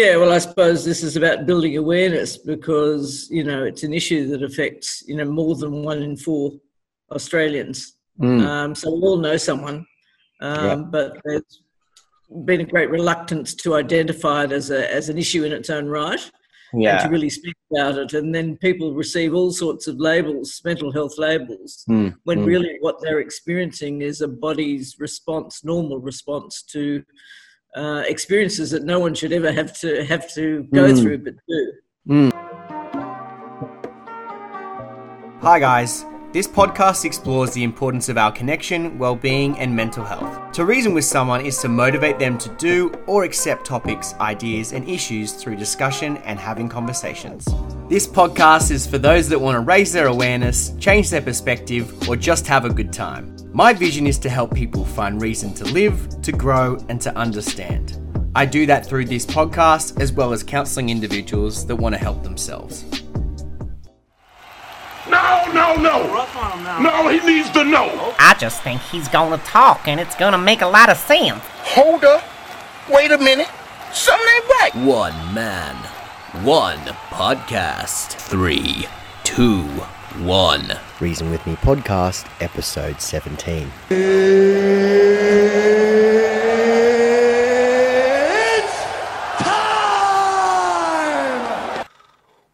Yeah, well, I suppose this is about building awareness because you know it's an issue that affects you know more than one in four Australians. Mm. Um, so we all know someone, um, yeah. but there's been a great reluctance to identify it as a as an issue in its own right. Yeah. And to really speak about it, and then people receive all sorts of labels, mental health labels, mm. when mm. really what they're experiencing is a body's response, normal response to uh, experiences that no one should ever have to have to go mm. through, but do. Mm. Hi guys. This podcast explores the importance of our connection, well-being, and mental health. To reason with someone is to motivate them to do or accept topics, ideas, and issues through discussion and having conversations. This podcast is for those that want to raise their awareness, change their perspective, or just have a good time. My vision is to help people find reason to live, to grow, and to understand. I do that through this podcast as well as counseling individuals that want to help themselves. No, no, no! No, he needs to know! I just think he's gonna talk and it's gonna make a lot of sense. Hold up! Wait a minute! Something ain't right! One man, one podcast. Three, two, one. Reason With Me podcast, episode 17.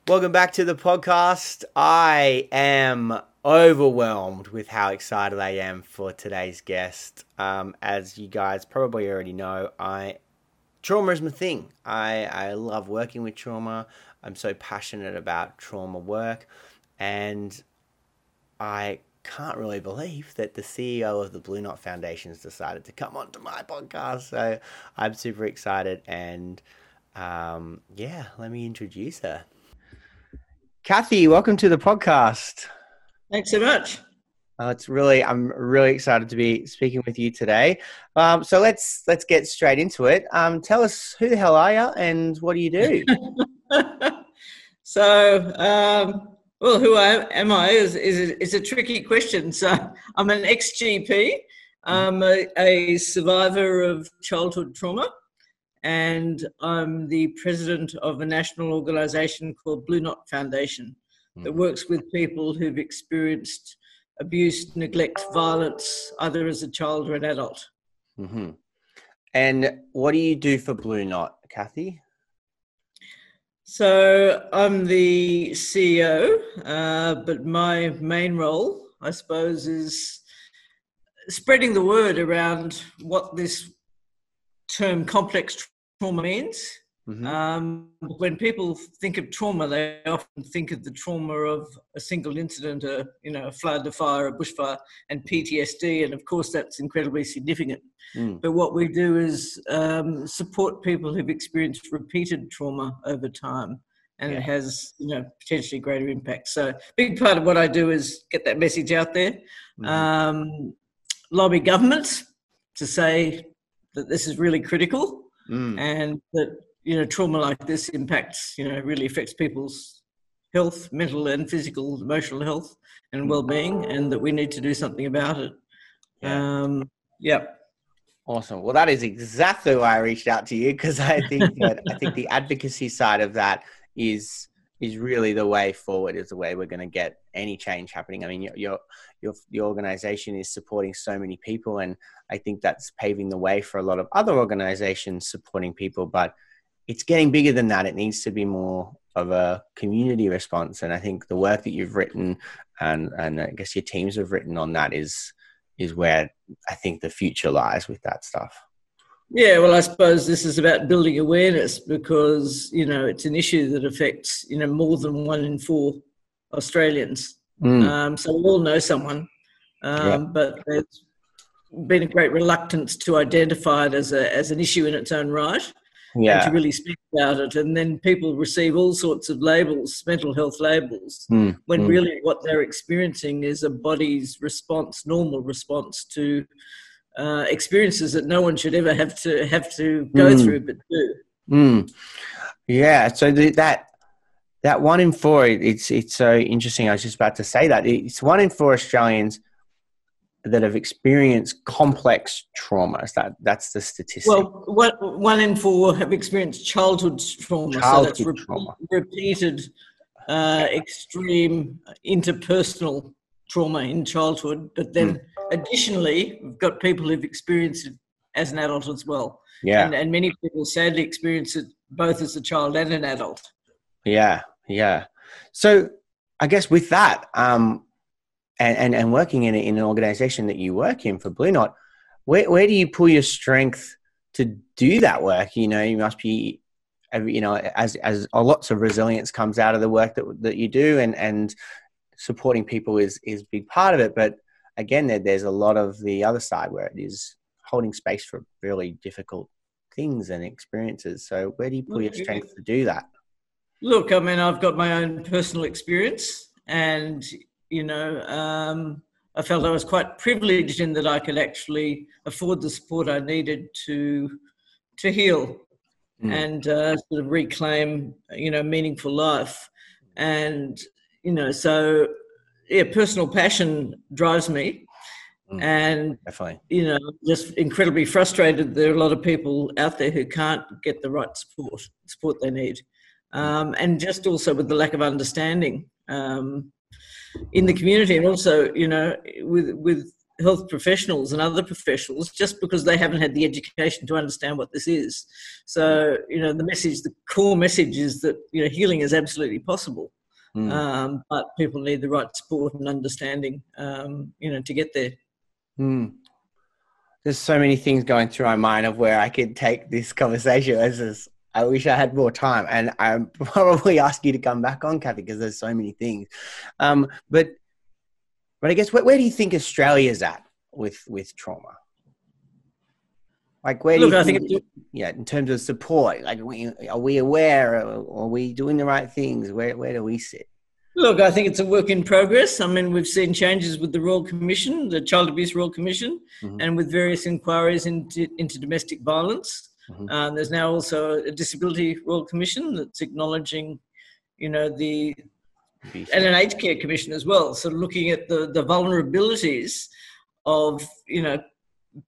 Welcome back to the podcast. I am overwhelmed with how excited I am for today's guest. Um, as you guys probably already know, I trauma is my thing. I, I love working with trauma. I'm so passionate about trauma work. And I can't really believe that the CEO of the Blue Knot Foundation has decided to come onto my podcast. So I'm super excited. And um, yeah, let me introduce her. Kathy, welcome to the podcast. Thanks so much. Uh, it's really, I'm really excited to be speaking with you today. Um, so let's let's get straight into it. Um, tell us who the hell are you and what do you do? so um, well, who am I is, is, is a tricky question. So I'm an ex-GP. I'm a, a survivor of childhood trauma and I'm the president of a national organisation called Blue Knot Foundation that mm-hmm. works with people who've experienced abuse, neglect, violence, either as a child or an adult. Mm-hmm. And what do you do for Blue Knot, Kathy? So I'm the CEO, uh, but my main role, I suppose, is spreading the word around what this term complex trauma means. Mm-hmm. Um, when people think of trauma, they often think of the trauma of a single incident, a you know, a flood, a fire, a bushfire, and PTSD, and of course that's incredibly significant. Mm. But what we do is um, support people who've experienced repeated trauma over time, and yeah. it has you know potentially greater impact. So, big part of what I do is get that message out there, mm. um, lobby governments to say that this is really critical, mm. and that you know trauma like this impacts you know really affects people's health, mental and physical, emotional health and well-being, and that we need to do something about it. Yeah. Um, yeah. Awesome. Well, that is exactly why I reached out to you because I think that I think the advocacy side of that is is really the way forward. Is the way we're going to get any change happening. I mean, your your your, your organization is supporting so many people, and I think that's paving the way for a lot of other organizations supporting people. But it's getting bigger than that. It needs to be more of a community response, and I think the work that you've written and and I guess your teams have written on that is is where I think the future lies with that stuff. Yeah, well, I suppose this is about building awareness because you know it's an issue that affects you know more than one in four Australians. Mm. Um, so we all know someone, um, yeah. but there's been a great reluctance to identify it as a as an issue in its own right yeah. to really speak about it. And then people receive all sorts of labels, mental health labels, mm. when mm. really what they're experiencing is a body's response, normal response to uh, experiences that no one should ever have to have to go mm. through, but do. Mm. Yeah. So the, that that one in four, it's it's so interesting. I was just about to say that it's one in four Australians that have experienced complex traumas. That that's the statistic. Well, one, one in four have experienced childhood trauma. Childhood so that's trauma. repeated, uh, extreme interpersonal trauma in childhood. But then, Hmm. additionally, we've got people who've experienced it as an adult as well. yeah, And, and many people sadly experience it both as a child and an adult. yeah, yeah. So I guess with that, um, and, and, and working in, a, in an organization that you work in for Blue Knot, where, where do you pull your strength to do that work? You know, you must be, you know, as, as lots of resilience comes out of the work that, that you do and, and supporting people is, is a big part of it. But again, there, there's a lot of the other side where it is holding space for really difficult things and experiences. So where do you pull your strength to do that? Look, I mean, I've got my own personal experience, and you know, um, I felt I was quite privileged in that I could actually afford the support I needed to to heal Mm. and uh, sort of reclaim, you know, meaningful life. And you know, so yeah, personal passion drives me, Mm. and Definitely. you know, just incredibly frustrated. There are a lot of people out there who can't get the right support, support they need, um, and just also with the lack of understanding um, in the community, and also, you know, with with health professionals and other professionals, just because they haven't had the education to understand what this is. So, you know, the message, the core message is that you know, healing is absolutely possible. Mm. Um, but people need the right support and understanding, um, you know, to get there. Hmm. There's so many things going through my mind of where I could take this conversation. as just, I wish I had more time, and I probably ask you to come back on, Kathy, because there's so many things. Um, but, but I guess where, where do you think Australia's at with with trauma? Like where do you I think, think yeah, in terms of support, like are we, are we aware? Are we doing the right things? Where where do we sit? Look, I think it's a work in progress. I mean, we've seen changes with the Royal Commission, the Child Abuse Royal Commission, Mhm. and with various inquiries into, into domestic violence. Mhm. Um, there's now also a Disability Royal Commission that's acknowledging, you know, the and an aged care commission as well. So looking at the the vulnerabilities of you know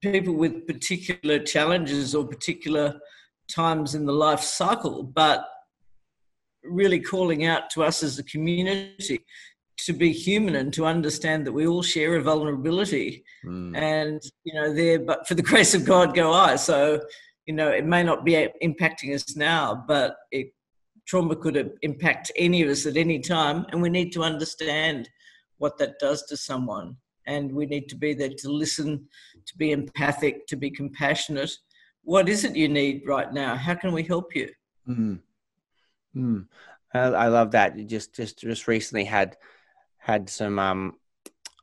people with particular challenges or particular times in the life cycle, but really calling out to us as a community to be human and to understand that we all share a vulnerability Mm. and you know there but for the grace of god go i so you know it may not be impacting us now but it trauma could impact any of us at any time and we need to understand what that does to someone and we need to be there to listen to be empathic to be compassionate what is it you need right now how can we help you Mm. Mm. I, I love that. You just just just recently had had some um,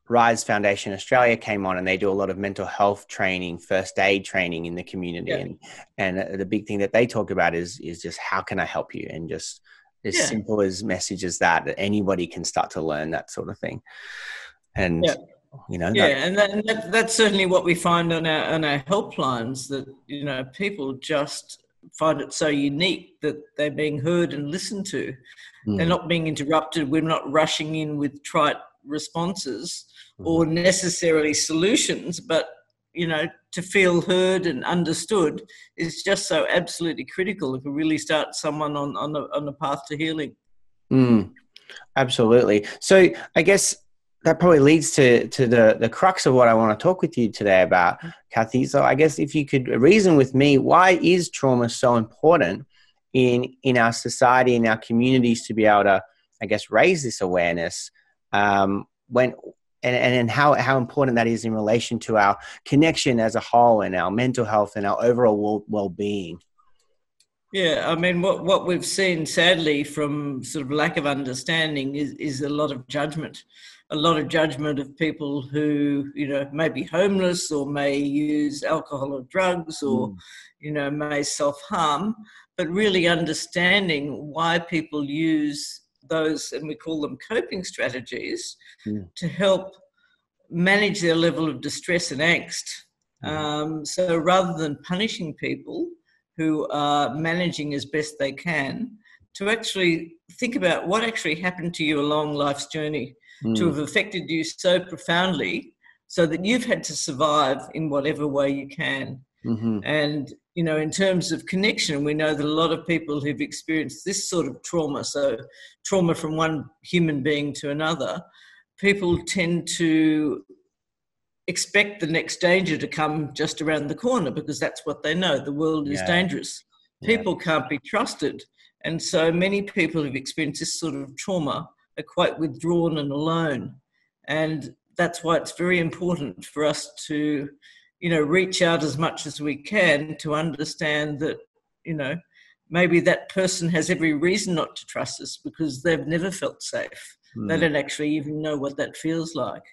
Rise Foundation Australia came on, and they do a lot of mental health training, first aid training in the community, Yeah. and and uh, the big thing that they talk about is is just how can I help you, and just as Yeah. simple as messages that that anybody can start to learn that sort of thing, and Yeah. you know, yeah that- and, that, and that, that's certainly what we find on our on our helplines that you know people just find it so unique that they're being heard and listened to they're Mm. not being interrupted we're not rushing in with trite responses or necessarily solutions but you know to feel heard and understood is just so absolutely critical if we really start someone on on the on the path to healing Mm, absolutely. So I guess that probably leads to to the the crux of what I want to talk with you today about, Kathy. So I guess if you could reason with me, why is trauma so important in in our society in our communities to be able to, I guess, raise this awareness um, when. And, and, and how, how important that is in relation to our connection as a whole and our mental health and our overall well being. Yeah, I mean, what, what we've seen sadly from sort of lack of understanding is, is a lot of judgment, a lot of judgment of people who, you know, may be homeless or may use alcohol or drugs or, you know, may self harm, but really understanding why people use those, and we call them coping strategies, Mm. to help manage their level of distress and angst. Um, so rather than punishing people, who are managing as best they can to actually think about what actually happened to you along life's journey to Mm. have affected you so profoundly so that you've had to survive in whatever way you can. Mm-hmm. And, you know, in terms of connection, we know that a lot of people who've experienced this sort of trauma, so trauma from one human being to another, people tend to expect the next danger to come just around the corner because that's what they know. The world is Yeah. dangerous. Yeah. People can't be trusted. And so many people who've experienced this sort of trauma are quite withdrawn and alone. And that's why it's very important for us to, you know, reach out as much as we can to understand that, you know, maybe that person has every reason not to trust us because they've never felt safe. They Mm. don't actually even know what that feels like.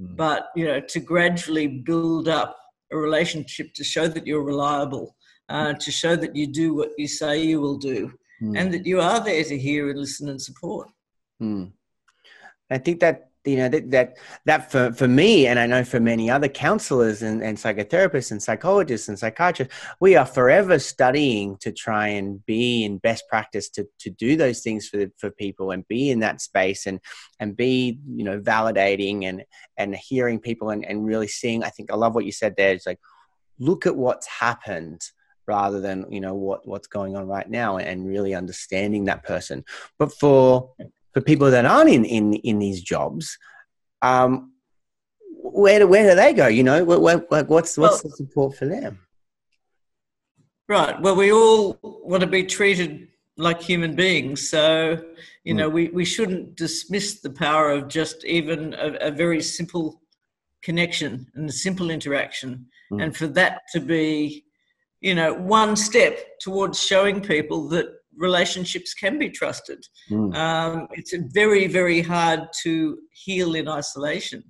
Mm. But, you know, to gradually build up a relationship to show that you're reliable, uh, to show that you do what you say you will do, Mm. and that you are there to hear and listen and support. Mm. I think that you know that that, that for, for me and I know for many other counselors and, and psychotherapists and psychologists and psychiatrists, we are forever studying to try and be in best practice to, to do those things for for people and be in that space and and be you know validating and and hearing people and, and really seeing I think I love what you said there. It's like look at what's happened rather than you know what what's going on right now and really understanding that person. But for for people that aren't in in, in these jobs, um, where do where do they go? You know, what, what, like what's what's Well- the support for them? Right. Well, we all want to be treated like human beings. So, you know, we, we shouldn't dismiss the power of just even a, a very simple connection and a simple interaction. Mm. And for that to be, you know, one step towards showing people that relationships can be trusted. Mm, Um, it's very, very hard to heal in isolation.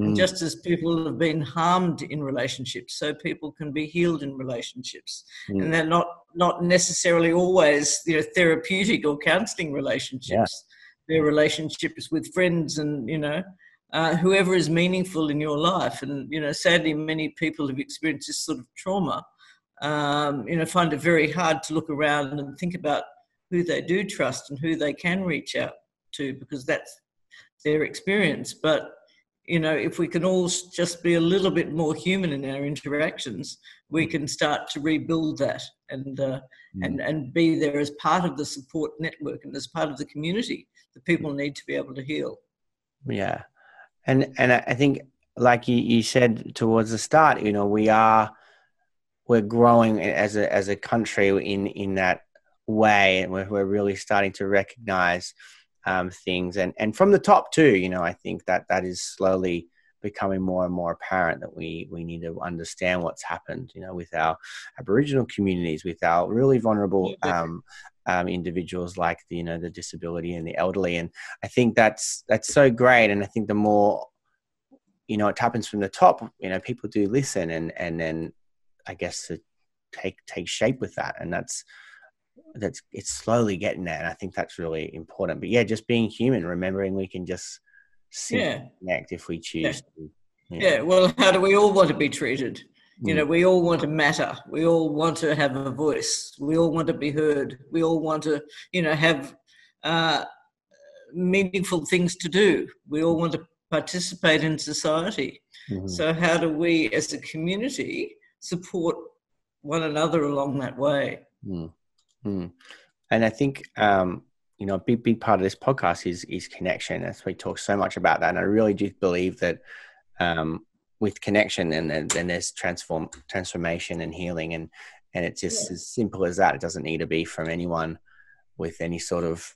mm, just as people have been harmed in relationships so people can be healed in relationships. Mm. and they're not not necessarily always you know therapeutic or counseling relationships. They're relationships with friends and you know uh, whoever is meaningful in your life. And you know sadly many people who've experienced this sort of trauma um, you know find it very hard to look around and think about who they do trust and who they can reach out to because that's their experience. But you know, if we can all just be a little bit more human in our interactions, we can start to rebuild that and uh, and and be there as part of the support network and as part of the community that people need to be able to heal. Yeah, and and I I think like you, you said towards the start, you know, we are we're growing as a as a country in in that way, and we're we're really starting to recognize um, things, and and from the top too. You know, I think that that is slowly becoming more and more apparent that we we need to understand what's happened. You know, with our Aboriginal communities, with our really vulnerable. Um, um, individuals like the you know the disability and the elderly and I think that's that's so great, and I think the more you know it happens from the top, you know, people do listen, and and then I guess to take take shape with that, and that's that's it's slowly getting there, and I think that's really important. But yeah, just being human, remembering we can just Yeah. connect if we choose. to. Yeah. Well, how do we all want to be treated? You Mm. know, we all want to matter. We all want to have a voice. We all want to be heard. We all want to, you know, have uh, meaningful things to do. We all want to participate in society. Mhm. So, how do we as a community support one another along that way? Mm. Mm. And I think um, you know a big big part of this podcast is is connection. That's we talk so much about that, and I really do believe that um, with connection and then, then there's transform transformation and healing, and and it's just as simple as that. It doesn't need to be from anyone with any sort of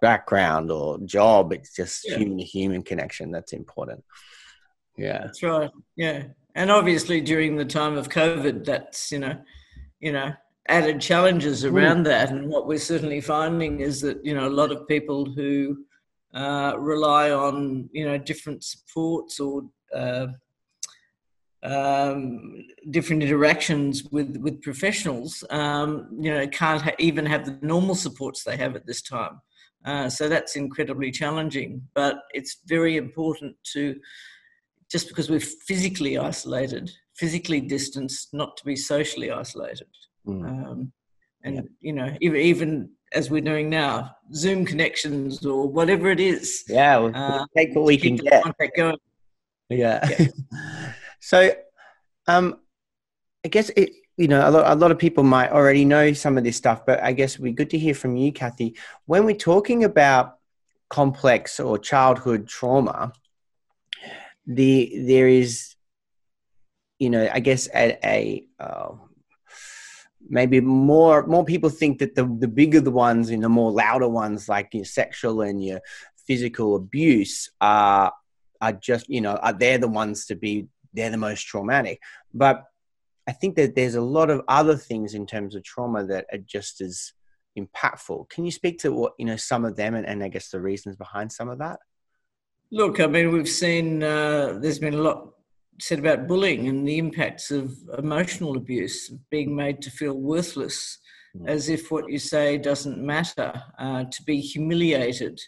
background or job. It's just Yeah. human to human connection that's important. Yeah. That's right. Yeah. And obviously during the time of COVID, that's, you know, you know, added challenges around that. And what we're certainly finding is that, you know, a lot of people who uh, rely on, you know, different supports or uh, um, different interactions with, with professionals, um, you know, can't ha- even have the normal supports they have at this time. Uh, so that's incredibly challenging, but it's very important to just because we're physically isolated, physically distanced, not to be socially isolated. Mm. Um, and Yeah. you know, even, even as we're doing now, Zoom connections or whatever it is, Yeah. We'll, Uh, take what we can get. going. Yeah. so, um, I guess it, you know, a lot, a lot of people might already know some of this stuff, but I guess it'd be good to hear from you, Kathy. When we're talking about complex or childhood trauma, the there is, you know, I guess a, a uh, maybe more more people think that the the bigger the ones and the more louder ones, like your sexual and your physical abuse, are are just you know are they're the ones to be they're the most traumatic, but I think that there's a lot of other things in terms of trauma that are just as impactful. Can you speak to what you know some of them and, and I guess the reasons behind some of that? Look, I mean, we've seen uh, there's been a lot said about bullying and the impacts of emotional abuse, being made to feel worthless, mm. as if what you say doesn't matter, uh, to be humiliated,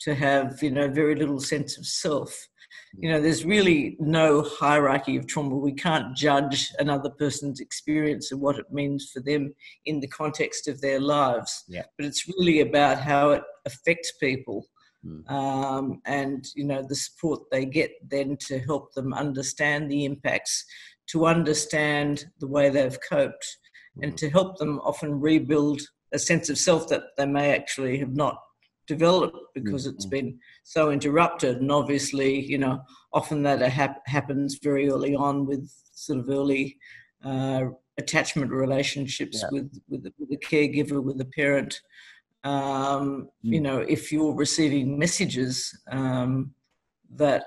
to have you know very little sense of self you know there's really no hierarchy of trauma we can't judge another person's experience and what it means for them in the context of their lives yeah. but it's really about how it affects people mm. um, and you know the support they get then to help them understand the impacts to understand the way they've coped mm. and to help them often rebuild a sense of self that they may actually have not developed because mm-hmm. it's been so interrupted. And obviously, you know, often that hap- happens very early on with sort of early uh, attachment relationships yeah. with, with, with a caregiver, with a parent. Um. You know, if you're receiving messages um, that,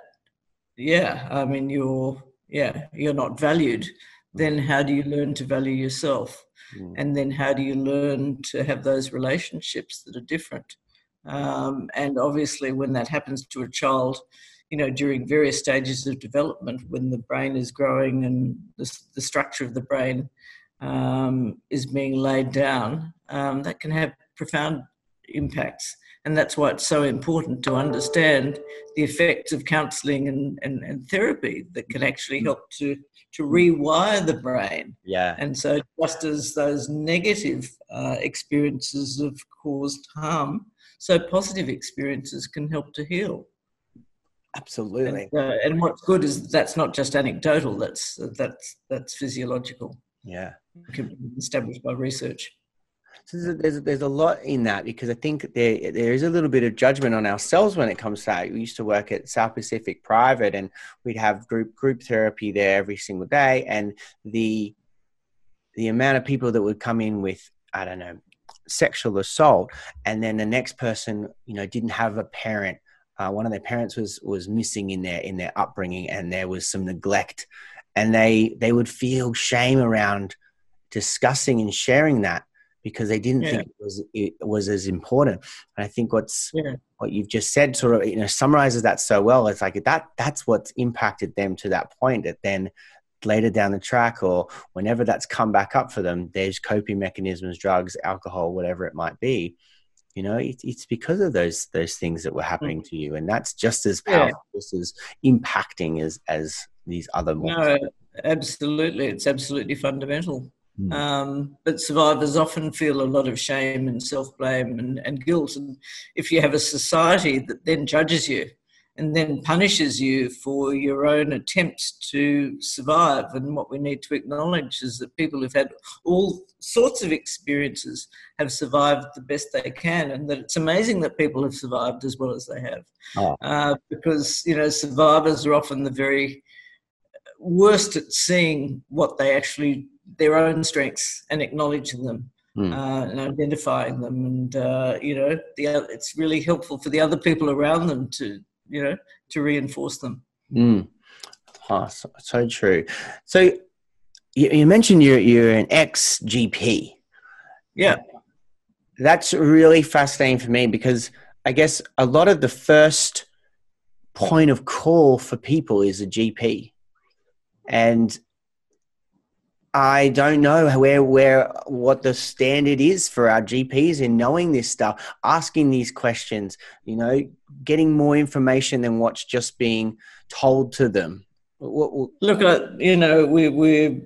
yeah, I mean, you're, yeah, you're not valued, then how do you learn to value yourself? Mm. And then how do you learn to have those relationships that are different? Um, and obviously, when that happens to a child, you know, during various stages of development, when the brain is growing and the, the structure of the brain um, is being laid down, um, that can have profound impacts. And that's why it's so important to understand the effects of counseling and, and, and therapy that can actually help to, to rewire the brain. Yeah. And so, just as those negative uh, experiences have caused harm, so positive experiences can help to heal. Absolutely. And, uh, and what's good is that's not just anecdotal. That's that's that's physiological. Yeah, established by research. So there's there's a lot in that because I think there there is a little bit of judgment on ourselves when it comes to that. We used to work at South Pacific Private, and we'd have group group therapy there every single day, and the the amount of people that would come in with I don't know sexual assault and then the next person you know didn't have a parent uh, one of their parents was was missing in their in their upbringing and there was some neglect. And they they would feel shame around discussing and sharing that because they didn't yeah. think it was it was as important and i think what's yeah. what you've just said sort of you know summarizes that so well it's like that that's what's impacted them to that point that then later down the track or whenever that's come back up for them, there's coping mechanisms, drugs, alcohol, whatever it might be. You know, it, it's because of those those things that were happening mm. to you, and that's just as powerful, yeah. just as impacting as as these other. No, absolutely, it's absolutely fundamental. Mm. Um, but survivors often feel a lot of shame and self blame and, and guilt, and if you have a society that then judges you and then punishes you for your own attempts to survive. And what we need to acknowledge is that people who've had all sorts of experiences have survived the best they can, and that it's amazing that people have survived as well as they have. Oh. Uh, because, you know, survivors are often the very worst at seeing what they actually, their own strengths, and acknowledging them. Mm. Uh, and identifying them, and uh, you know, the, it's really helpful for the other people around them to you know, to reinforce them. Mm. Oh, so, so, true. So you, you mentioned you're, you're an ex GP. Yeah. That's really fascinating for me because I guess a lot of the first point of call for people is a GP. And I don't know where where what the standard is for our GPs in knowing this stuff, asking these questions, you know, getting more information than what's just being told to them. Look, you know, we, we're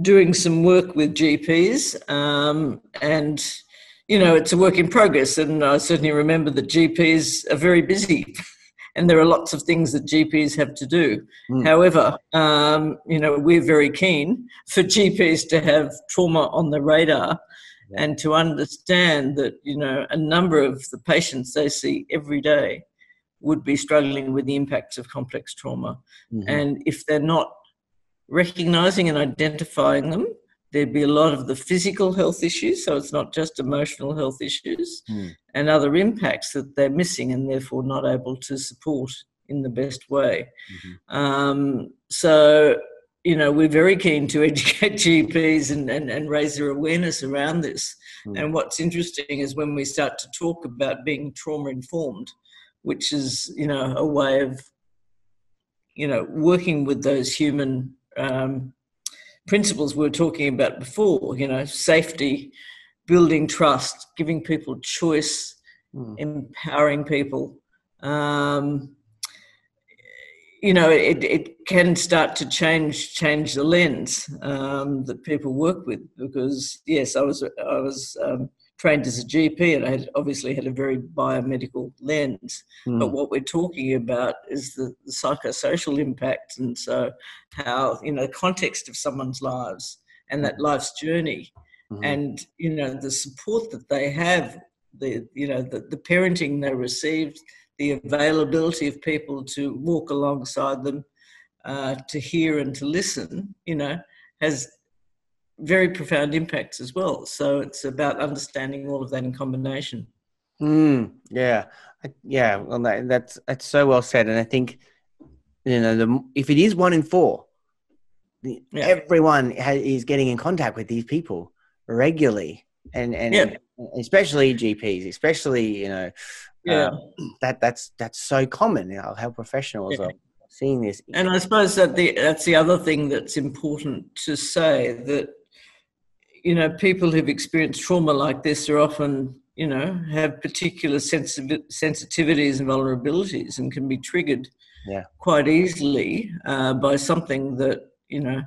doing some work with GPs, um, and you know, it's a work in progress. And I certainly remember that GPs are very busy. and there are lots of things that GPs have to do. Mm. However, um, you know, we're very keen for GPs to have trauma on the radar and to understand that, you know, a number of the patients they see every day would be struggling with the impacts of complex trauma. Mhm. And if they're not recognizing and identifying them, there'd be a lot of the physical health issues, so it's not just emotional health issues, Mm. and other impacts that they're missing and therefore not able to support in the best way. Um, so, you know, we're very keen to educate GPs and, and, and raise their awareness around this. Mm. And what's interesting is when we start to talk about being trauma informed, which is, you know, a way of, you know, working with those human um, principles we were talking about before, you know, safety, building trust, giving people choice, Mm. empowering people. Um, you know, it, it can start to change change the lens um, that people work with because yes, I was I was um, trained as a GP and I had obviously had a very biomedical lens. But Mm. what we're talking about is the, the psychosocial impact, and so how you know the context of someone's lives and that life's journey, Mhm. and you know the support that they have, the you know the, the parenting they received, the availability of people to walk alongside them, uh, to hear and to listen, you know, has very profound impacts as well. So it's about understanding all of that in combination. Mm, yeah, I- yeah. Well, that, that's that's so well said, and I think you know the if it is one in four, the, Yeah. everyone ha- is getting in contact with these people regularly, and and Yeah. especially GPs, especially you know, Yeah. um, that that's that's so common. You know, health professionals Yeah. are seeing this. And I suppose that the that's the other thing that's important to say that you know people who've experienced trauma like this are often you know have particular sensitiv- sensitivities and vulnerabilities and can be triggered Yeah. quite easily uh, by something that you know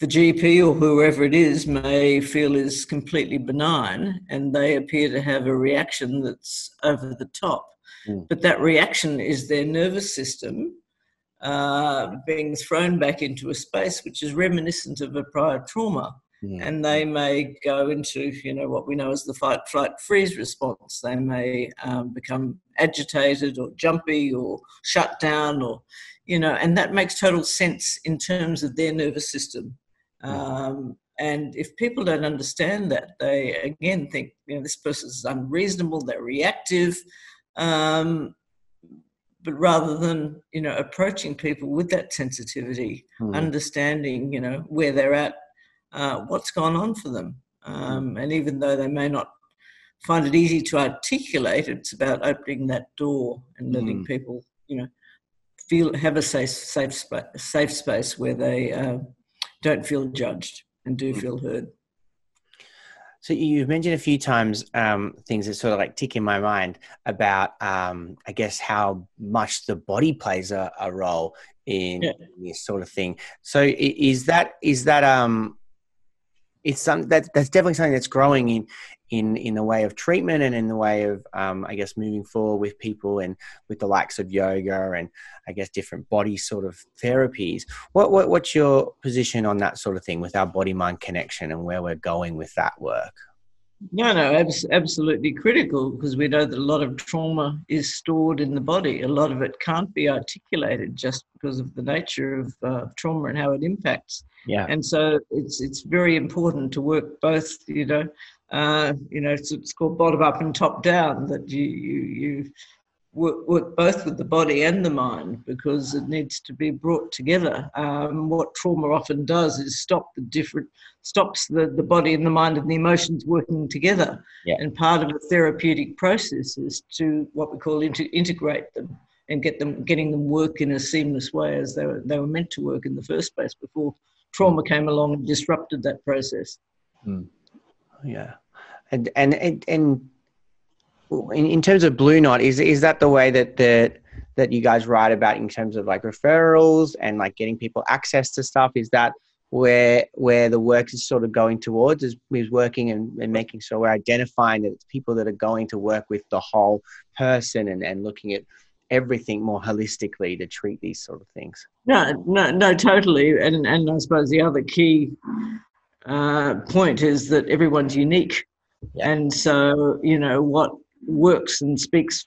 the GP or whoever it is may feel is completely benign and they appear to have a reaction that's over the top. Mm. But that reaction is their nervous system uh, being thrown back into a space which is reminiscent of a prior trauma. Mm. And they may go into, you know, what we know as the fight, flight, freeze response. They may um, become agitated or jumpy or shut down, or, you know, and that makes total sense in terms of their nervous system. Um, and if people don't understand that, they again think, you know, this person is unreasonable, they're reactive. Um, but rather than you know approaching people with that sensitivity Mm. understanding you know where they're at uh, what's gone on for them um, and even though they may not find it easy to articulate it's about opening that door and letting Mm. people you know feel have a safe safe space safe space where they uh, don't feel judged and do feel heard So you've mentioned a few times um, things that sort of like tick in my mind about, um, I guess, how much the body plays a, a role in Yeah. this sort of thing. So is that is that um, it's some that that's definitely something that's growing in in in the way of treatment and in the way of um, I guess moving forward with people and with the likes of yoga and I guess different body sort of therapies. What, what what's your position on that sort of thing with our body mind connection and where we're going with that work? No, no, abs- absolutely critical because we know that a lot of trauma is stored in the body. A lot of it can't be articulated just because of the nature of uh, trauma and how it impacts. Yeah. And so it's it's very important to work both. You know, uh, you know, it's, it's called bottom up and top down. That you you you work, work both with the body and the mind because it needs to be brought together. Um, what trauma often does is stop the different stops the, the body and the mind and the emotions working together. Yeah. And part of the therapeutic process is to what we call inter- integrate them and get them getting them work in a seamless way as they were, they were meant to work in the first place before trauma came along and disrupted that process. Yeah, and and and, and in, in terms of Blue Knot, is is that the way that that that you guys write about in terms of like referrals and like getting people access to stuff? Is that where where the work is sort of going towards? Is is working and, and making sure we're identifying that it's people that are going to work with the whole person and and looking at everything more holistically to treat these sort of things. No, no, no, totally. And and I suppose the other key uh, point is that everyone's unique, Yeah. and so you know what works and speaks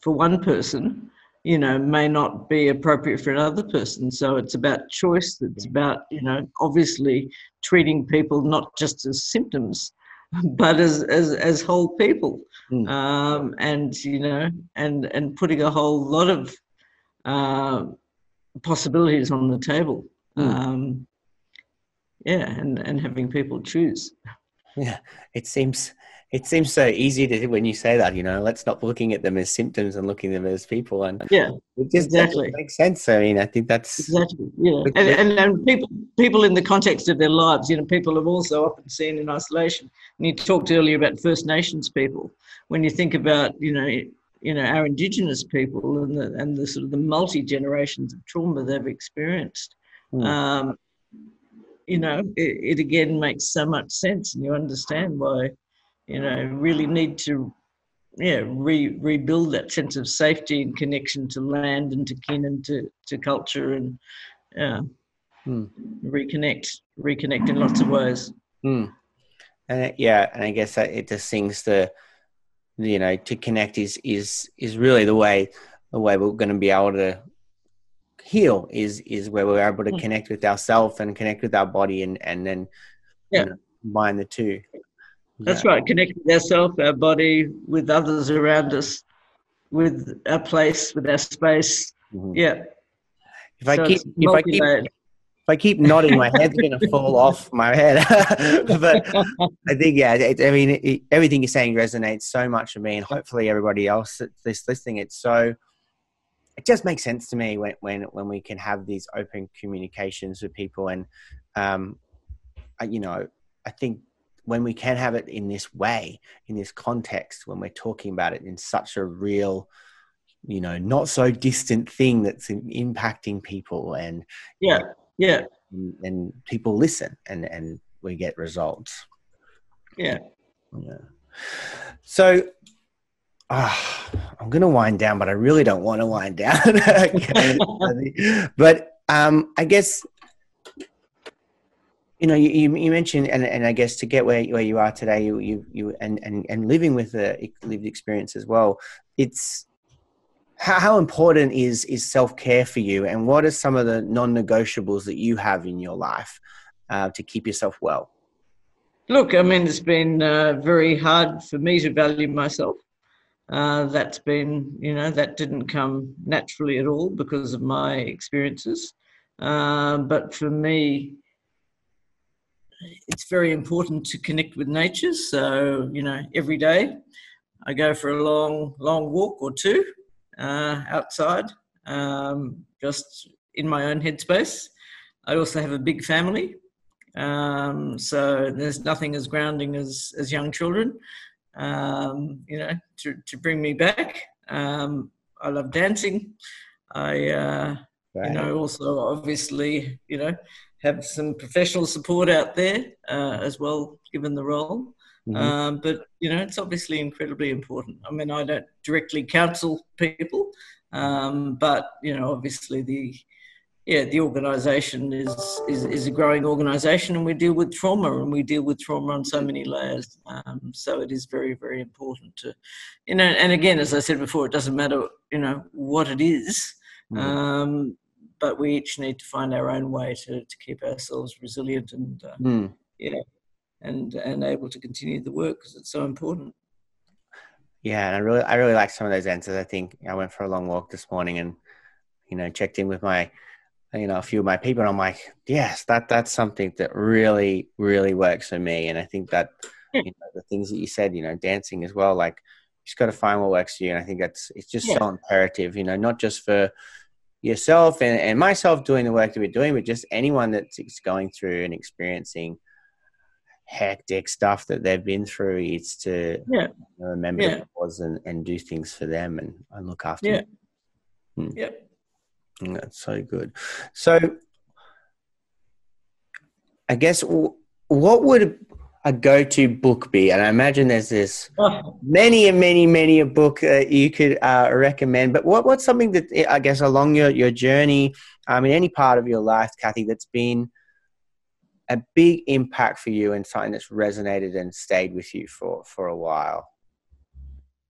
for one person, you know, may not be appropriate for another person. So it's about choice. It's about you know, obviously treating people not just as symptoms, but as as as whole people, Mm. um, and you know, and and putting a whole lot of uh, possibilities on the table. Mm. Um, yeah, and, and having people choose. Yeah, it seems it seems so easy to when you say that. You know, let's stop looking at them as symptoms and looking at them as people, and Yeah, it just Exactly. doesn't sense. I mean, I think that's exactly. Yeah, and, and and people people in the context of their lives, you know, people have also often seen in isolation. And you talked earlier about First Nations people. When you think about, you know, you know, our Indigenous people and the and the sort of the multi generations of trauma they've experienced. Mm. Um, you know, it, it again makes so much sense, and you understand why, you know, really need to, yeah, re, rebuild that sense of safety and connection to land and to kin and to, to culture and, yeah, Hmm. reconnect, reconnect in lots of ways. Mm. And it- yeah, and I guess that it just sings the, you know, to connect is is is really the way the way we're going to be able to heal is is where we're able to Mm. connect with ourselves and connect with our body and and then Yeah. you know, combine the two. That's Yeah. right. Connect with ourselves, our body, with others around us, with our place, with our space. Mhm. Yeah. If I So keep if I keep if I keep nodding, my head's going to fall off my head. but I think, yeah, it, I mean, it, everything you're saying resonates so much with me, and hopefully everybody else that's this listening. It's so, it just makes sense to me when when when we can have these open communications with people, and um, I, you know, I think when we can have it in this way, in this context, when we're talking about it in such a real, you know, not so distant thing that's impacting people and Yeah. Yeah. and, and people listen and and we get results Yeah. yeah so ah, i'm gonna wind down but i really don't want to wind down but um i guess you know you, you, mentioned and, and i guess to get where, where you are today you you, you and, and and living with the lived experience as well it's how, how important is is self-care for you and what are some of the non-negotiables that you have in your life uh, to keep yourself well Look, I mean, it's been uh, very hard for me to value myself. Uh, that's been, you know, that didn't come naturally at all because of my experiences. Uh, but for me, it's very important to connect with nature. So, you know, every day I go for a long, long walk or two uh, outside, um, just in my own headspace. I also have a big family. Um, so there's nothing as grounding as, as young children, um, you know, to, to bring me back. Um, I love dancing. I, uh, you know, also obviously, you know, have some professional support out there uh, as well, given the role. Mhm. Um, but you know, it's obviously incredibly important. I mean, I don't directly counsel people, um, but you know, obviously the yeah, the organisation is, is is a growing organisation, and we deal with trauma, and we deal with trauma on so many layers. Um, so it is very, very important to, you know. And again, as I said before, it doesn't matter, you know, what it is, Mhm. um, but we each need to find our own way to, to keep ourselves resilient and uh, Mm. yeah, and and able to continue the work because it's so important. Yeah, and I really, I really like some of those answers. I think I went for a long walk this morning, and you know, checked in with my, you know, a few of my people, and I'm like, yes, that that's something that really, really works for me. And I think that, you know, the things that you said, you know, dancing as well, like you just got to find what works for you. And I think that's it's just so imperative, you know, not just for yourself and, and myself doing the work that we're doing, but just anyone that's going through and experiencing hectic stuff that they've been through. is to Yeah. remember Yeah. cause and, and do things for them and, and look after Yeah. them. Yep. Mm, That's so good. So, I guess what would a go-to book be? And I imagine there's this many and many many a book that you could uh, recommend. But what what's something that I guess along your your journey, um, in any part of your life, Kathy, that's been a big impact for you and something that's resonated and stayed with you for for a while.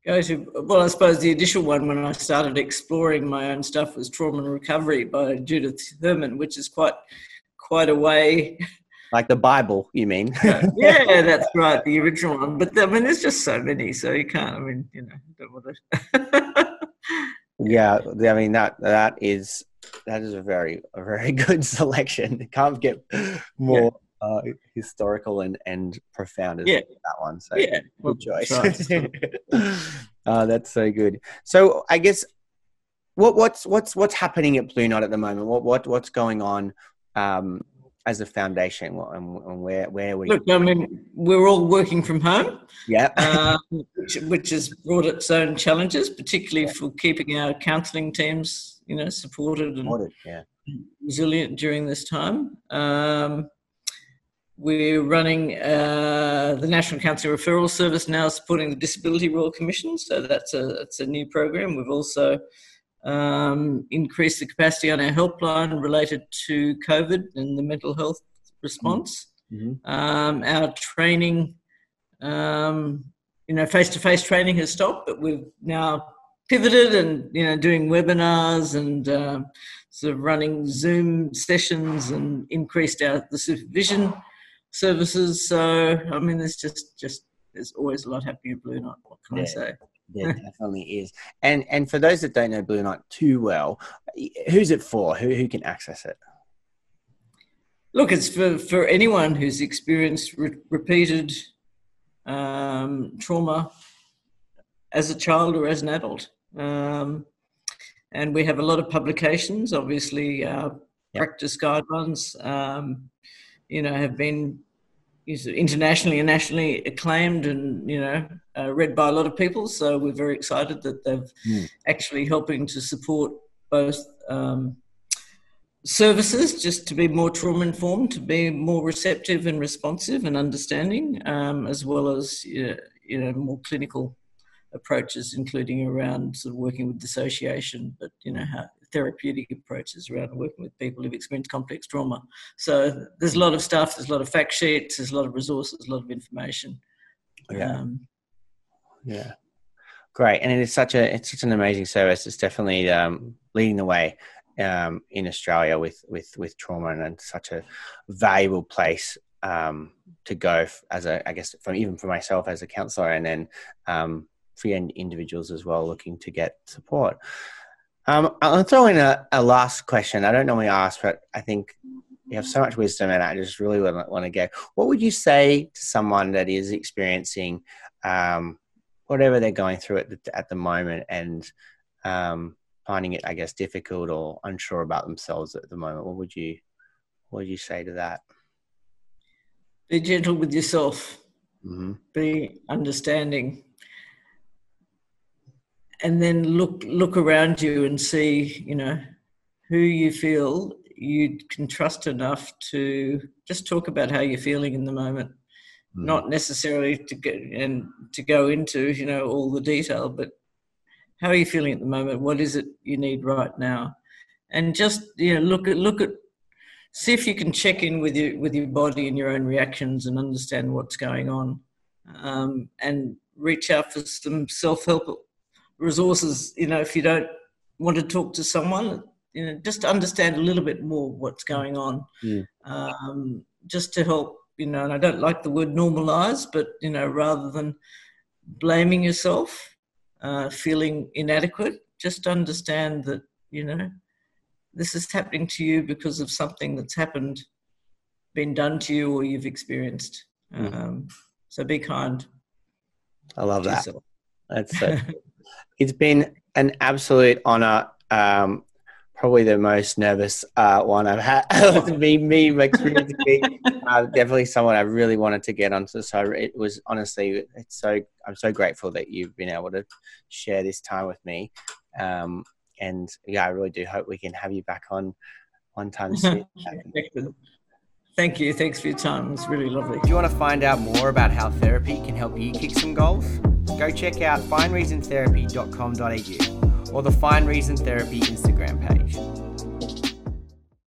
go to well, I suppose the initial one when I started exploring my own stuff was Trauma and Recovery by Judith Herman, which is quite quite a way. Like the Bible, you mean? yeah, that's right, the original one. But I mean, there's just so many, so you can't. I mean, you know, don't want to. yeah, I mean that that is that is a very a very good selection. Can't get more uh, historical and and profound as Yeah. that one. So yeah, well, good choice. that's right. uh, that's so good. So I guess what what's what's what's happening at Blue Knot at the moment? What what what's going on um, as a foundation, and, and where where we? Look, I mean, we're all working from home. yeah, um, which, which has brought its own challenges, particularly for keeping our counselling teams, you know, supported and yeah, resilient during this time. Um, we're running uh, the National Counselling Referral Service now, supporting the Disability Royal Commission. So that's a that's a new program. We've also um, increased the capacity on our helpline related to COVID and the mental health response. Mhm. Um, our training, um, you know, face-to-face training has stopped, but we've now pivoted and you know doing webinars and um, sort of running Zoom sessions and increased our the supervision services. So I mean, there's just just there's always a lot happening at Blue Knot. What can I say? There definitely is. And and for those that don't know Blue Knot too well, who's it for? Who who can access it? Look, it's for, for anyone who's experienced re- repeated um, trauma as a child or as an adult. Um, and we have a lot of publications. Obviously, our Yep. practice guidelines, um, you know, have been is internationally and nationally acclaimed and you know uh, read by a lot of people. So we're very excited that they've Hmm. actually helping to support both um, services just to be more trauma informed, to be more receptive and responsive and understanding, um, as well as you know more clinical approaches, including around sort of working with dissociation, but you know how therapeutic approaches around working with people who've experienced complex trauma. So there's a lot of stuff, there's a lot of fact sheets, there's a lot of resources, a lot of information. Yeah. Um, Yeah, great, and it is such a it's such an amazing service. It's definitely um, leading the way um, in Australia with with with trauma, and it's such a valuable place um, to go as a I guess from even for myself as a counsellor, and then um, for individuals as well looking to get support. Um, I'll throw in a, a last question. I don't normally ask, but I think you have so much wisdom, and I just really want, want to go. What would you say to someone that is experiencing um, whatever they're going through at the, at the moment and um, finding it, I guess, difficult or unsure about themselves at the moment? What would you what would you say to that? be gentle with yourself. hmm be understanding and then look look around you and see you know who you feel you can trust enough to just talk about how you're feeling in the moment. Not necessarily to get and to go into you know all the detail but how are you feeling at the moment? What is it you need right now? And just you know look at look at see if you can check in with your with your body and your own reactions and understand what's going on. Um, and reach out for some self-help resources you know if you don't want to talk to someone you know just understand a little bit more what's going on um, just to help you know and i don't like the word normalize but you know rather than blaming yourself uh, feeling inadequate just understand that you know this is happening to you because of something that's happened been done to you or you've experienced Mm. um, so be kind I love that. yourself. That's so. It's been an absolute honor. Um, probably the most nervous uh, one I've had. me, me, McCready, uh, definitely someone I really wanted to get onto. So it was honestly, it's so I'm so grateful that you've been able to share this time with me. Um, and yeah, I really do hope we can have you back on one time soon. Thank you. Thanks for your time. It was really lovely. Do you want to find out more about how therapy can help you kick some goals? go check out findreasontherapy.com.au or the Find Reason Therapy Instagram page.